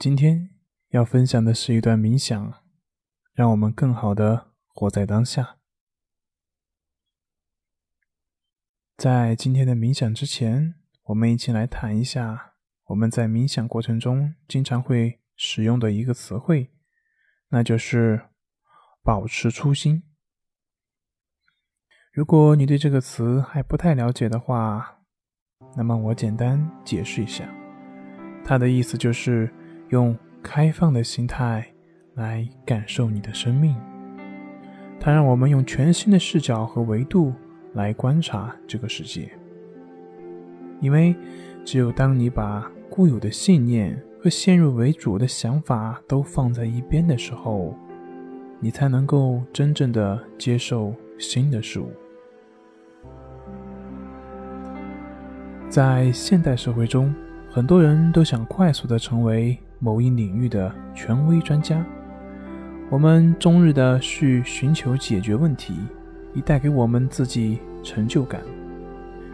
今天要分享的是一段冥想，让我们更好的活在当下。在今天的冥想之前，我们一起来谈一下我们在冥想过程中经常会使用的一个词汇，那就是“保持初心”。如果你对这个词还不太了解的话，那么我简单解释一下，它的意思就是。用开放的心态来感受你的生命，它让我们用全新的视角和维度来观察这个世界。因为只有当你把固有的信念和先入为主的想法都放在一边的时候，你才能够真正的接受新的事物。在现代社会中，很多人都想快速的成为。某一领域的权威专家，我们终日的去寻求解决问题，以带给我们自己成就感。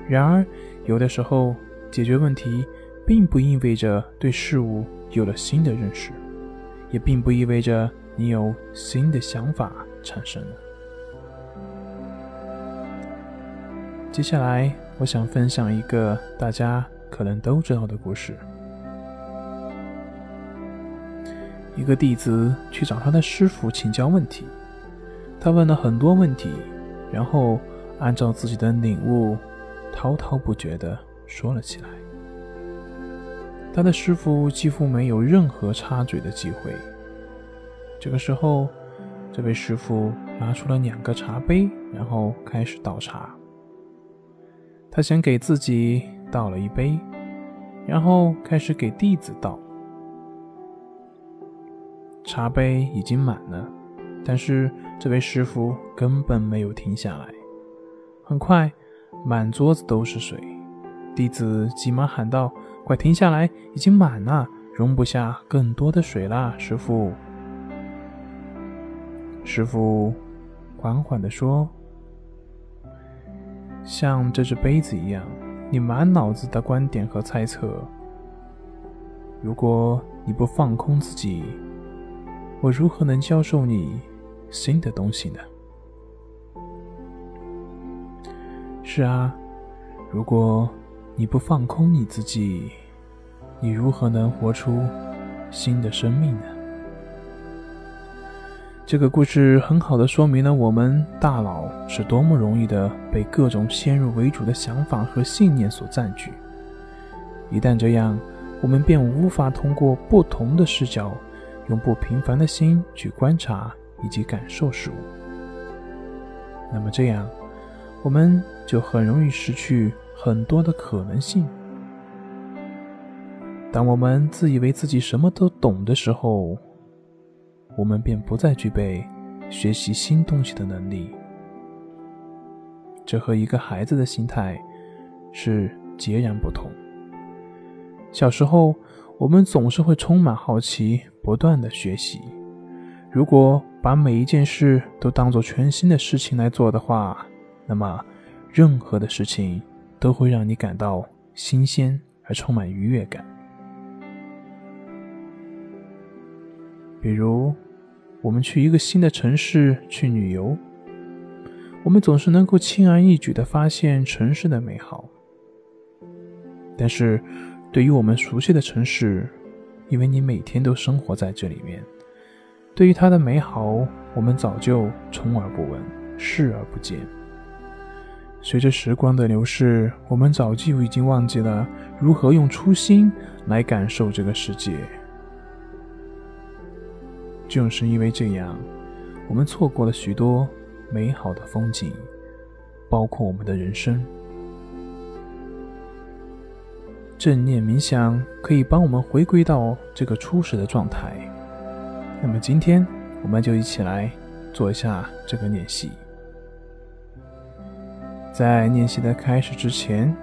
然而，有的时候解决问题，并不意味着对事物有了新的认识，也并不意味着你有新的想法产生了。接下来，我想分享一个大家可能都知道的故事。一个弟子去找他的师傅请教问题，他问了很多问题，然后按照自己的领悟，滔滔不绝地说了起来。他的师傅几乎没有任何插嘴的机会。这个时候，这位师傅拿出了两个茶杯，然后开始倒茶。他先给自己倒了一杯，然后开始给弟子倒。茶杯已经满了，但是这位师傅根本没有停下来。很快，满桌子都是水。弟子急忙喊道：“快停下来！已经满了，容不下更多的水了。”师傅，师傅缓缓地说：“像这只杯子一样，你满脑子的观点和猜测。如果你不放空自己，”我如何能教授你新的东西呢？是啊，如果你不放空你自己，你如何能活出新的生命呢？这个故事很好的说明了我们大脑是多么容易的被各种先入为主的想法和信念所占据。一旦这样，我们便无法通过不同的视角。用不平凡的心去观察以及感受事物，那么这样，我们就很容易失去很多的可能性。当我们自以为自己什么都懂的时候，我们便不再具备学习新东西的能力。这和一个孩子的心态是截然不同。小时候，我们总是会充满好奇。不断的学习，如果把每一件事都当做全新的事情来做的话，那么任何的事情都会让你感到新鲜而充满愉悦感。比如，我们去一个新的城市去旅游，我们总是能够轻而易举的发现城市的美好。但是，对于我们熟悉的城市，因为你每天都生活在这里面，对于它的美好，我们早就充耳不闻、视而不见。随着时光的流逝，我们早就已经忘记了如何用初心来感受这个世界。正是因为这样，我们错过了许多美好的风景，包括我们的人生。正念冥想可以帮我们回归到这个初始的状态。那么今天我们就一起来做一下这个练习。在练习的开始之前，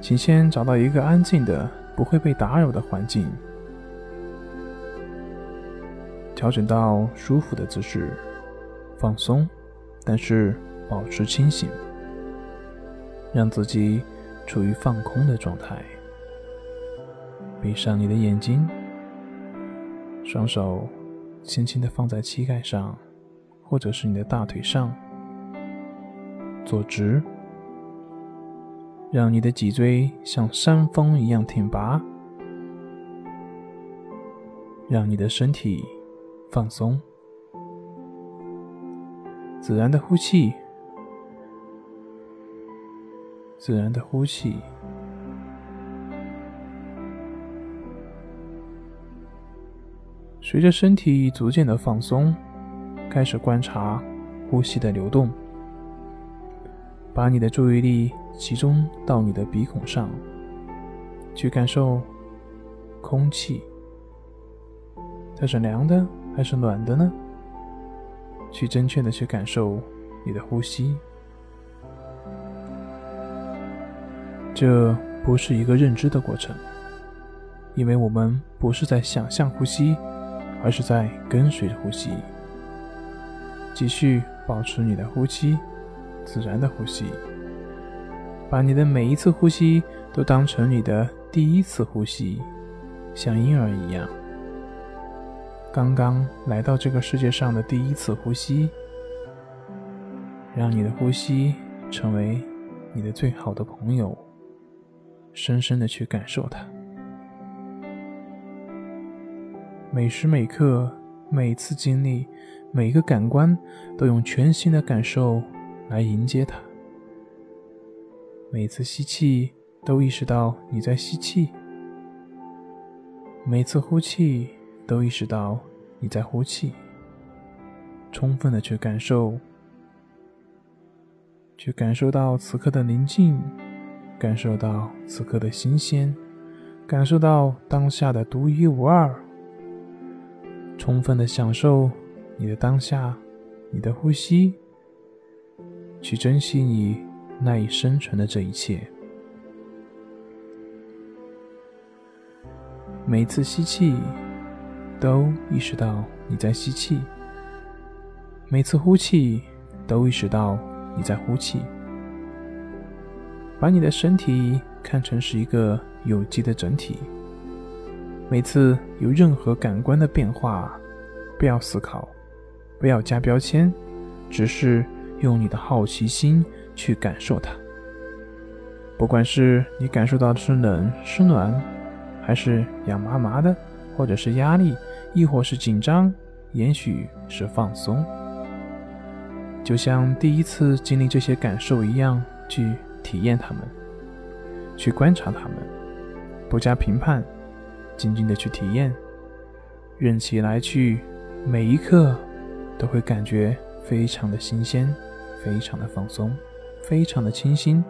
请先找到一个安静的、不会被打扰的环境，调整到舒服的姿势，放松，但是保持清醒，让自己处于放空的状态。闭上你的眼睛，双手轻轻的放在膝盖上，或者是你的大腿上，坐直。让你的脊椎像山峰一样挺拔，让你的身体放松，自然的呼气，自然的呼气。随着身体逐渐的放松，开始观察呼吸的流动。把你的注意力集中到你的鼻孔上，去感受空气，它是凉的还是暖的呢？去真切的去感受你的呼吸。这不是一个认知的过程，因为我们不是在想象呼吸，而是在跟随着呼吸。继续保持你的呼吸。自然的呼吸，把你的每一次呼吸都当成你的第一次呼吸，像婴儿一样，刚刚来到这个世界上的第一次呼吸，让你的呼吸成为你的最好的朋友，深深的去感受它，每时每刻、每次经历、每个感官，都用全新的感受。来迎接它。每次吸气，都意识到你在吸气；每次呼气，都意识到你在呼气。充分的去感受，去感受到此刻的宁静，感受到此刻的新鲜，感受到当下的独一无二。充分的享受你的当下，你的呼吸。去珍惜你赖以生存的这一切。每次吸气，都意识到你在吸气；每次呼气，都意识到你在呼气。把你的身体看成是一个有机的整体。每次有任何感官的变化，不要思考，不要加标签，只是。用你的好奇心去感受它，不管是你感受到的是冷是暖，还是痒麻麻的，或者是压力，亦或是紧张，也许是放松，就像第一次经历这些感受一样，去体验它们，去观察它们，不加评判，静静的去体验，任其来去，每一刻都会感觉非常的新鲜。非常的放松，非常的清新。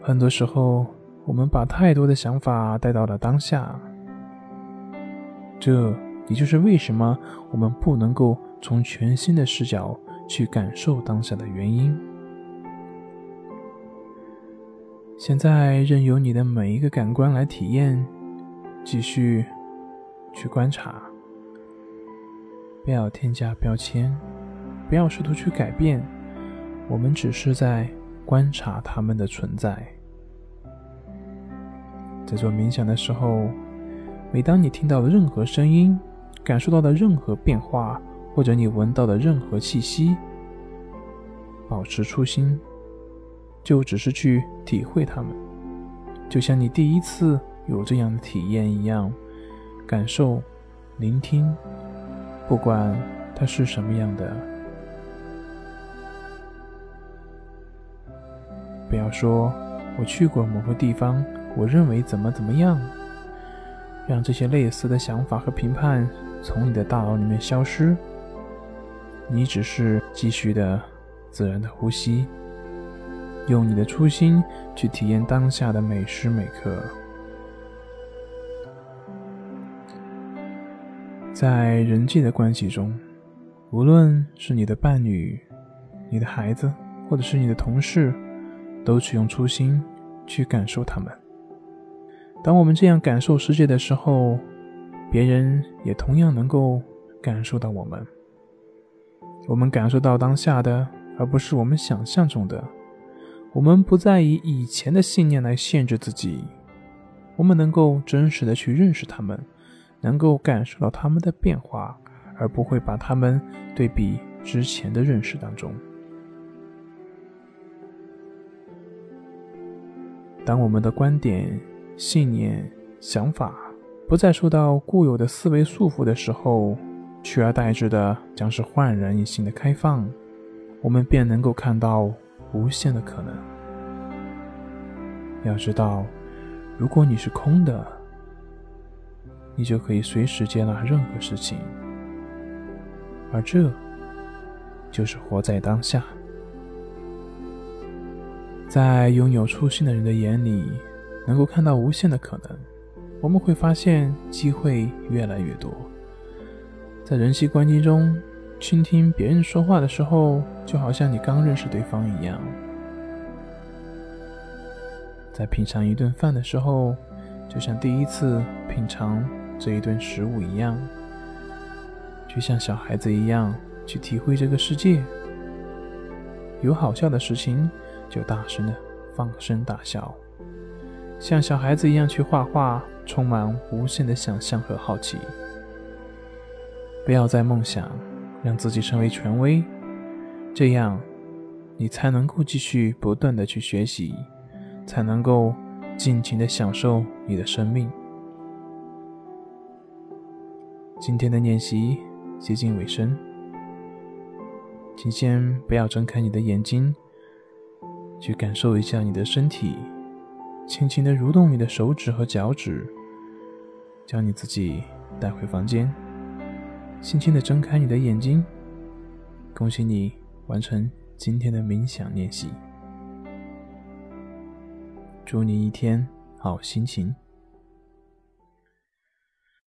很多时候，我们把太多的想法带到了当下，这也就是为什么我们不能够从全新的视角去感受当下的原因。现在，任由你的每一个感官来体验，继续去观察，不要添加标签。不要试图去改变，我们只是在观察他们的存在。在做冥想的时候，每当你听到的任何声音，感受到的任何变化，或者你闻到的任何气息，保持初心，就只是去体会它们，就像你第一次有这样的体验一样，感受、聆听，不管它是什么样的。不要说，我去过某个地方，我认为怎么怎么样。让这些类似的想法和评判从你的大脑里面消失。你只是继续的自然的呼吸，用你的初心去体验当下的每时每刻。在人际的关系中，无论是你的伴侣、你的孩子，或者是你的同事，都去用初心去感受他们。当我们这样感受世界的时候，别人也同样能够感受到我们。我们感受到当下的，而不是我们想象中的。我们不再以以前的信念来限制自己，我们能够真实的去认识他们，能够感受到他们的变化，而不会把他们对比之前的认识当中。当我们的观点、信念、想法不再受到固有的思维束缚的时候，取而代之的将是焕然一新的开放，我们便能够看到无限的可能。要知道，如果你是空的，你就可以随时接纳任何事情，而这就是活在当下。在拥有初心的人的眼里，能够看到无限的可能，我们会发现机会越来越多。在人际关系中，倾听别人说话的时候，就好像你刚认识对方一样；在品尝一顿饭的时候，就像第一次品尝这一顿食物一样；就像小孩子一样去体会这个世界。有好笑的事情，就大声的放声大笑；像小孩子一样去画画，充满无限的想象和好奇。不要再梦想让自己成为权威，这样你才能够继续不断的去学习，才能够尽情的享受你的生命。今天的练习接近尾声，请先不要睁开你的眼睛，去感受一下你的身体，轻轻的蠕动你的手指和脚趾，将你自己带回房间。轻轻的睁开你的眼睛，恭喜你完成今天的冥想练习。祝你一天好心情。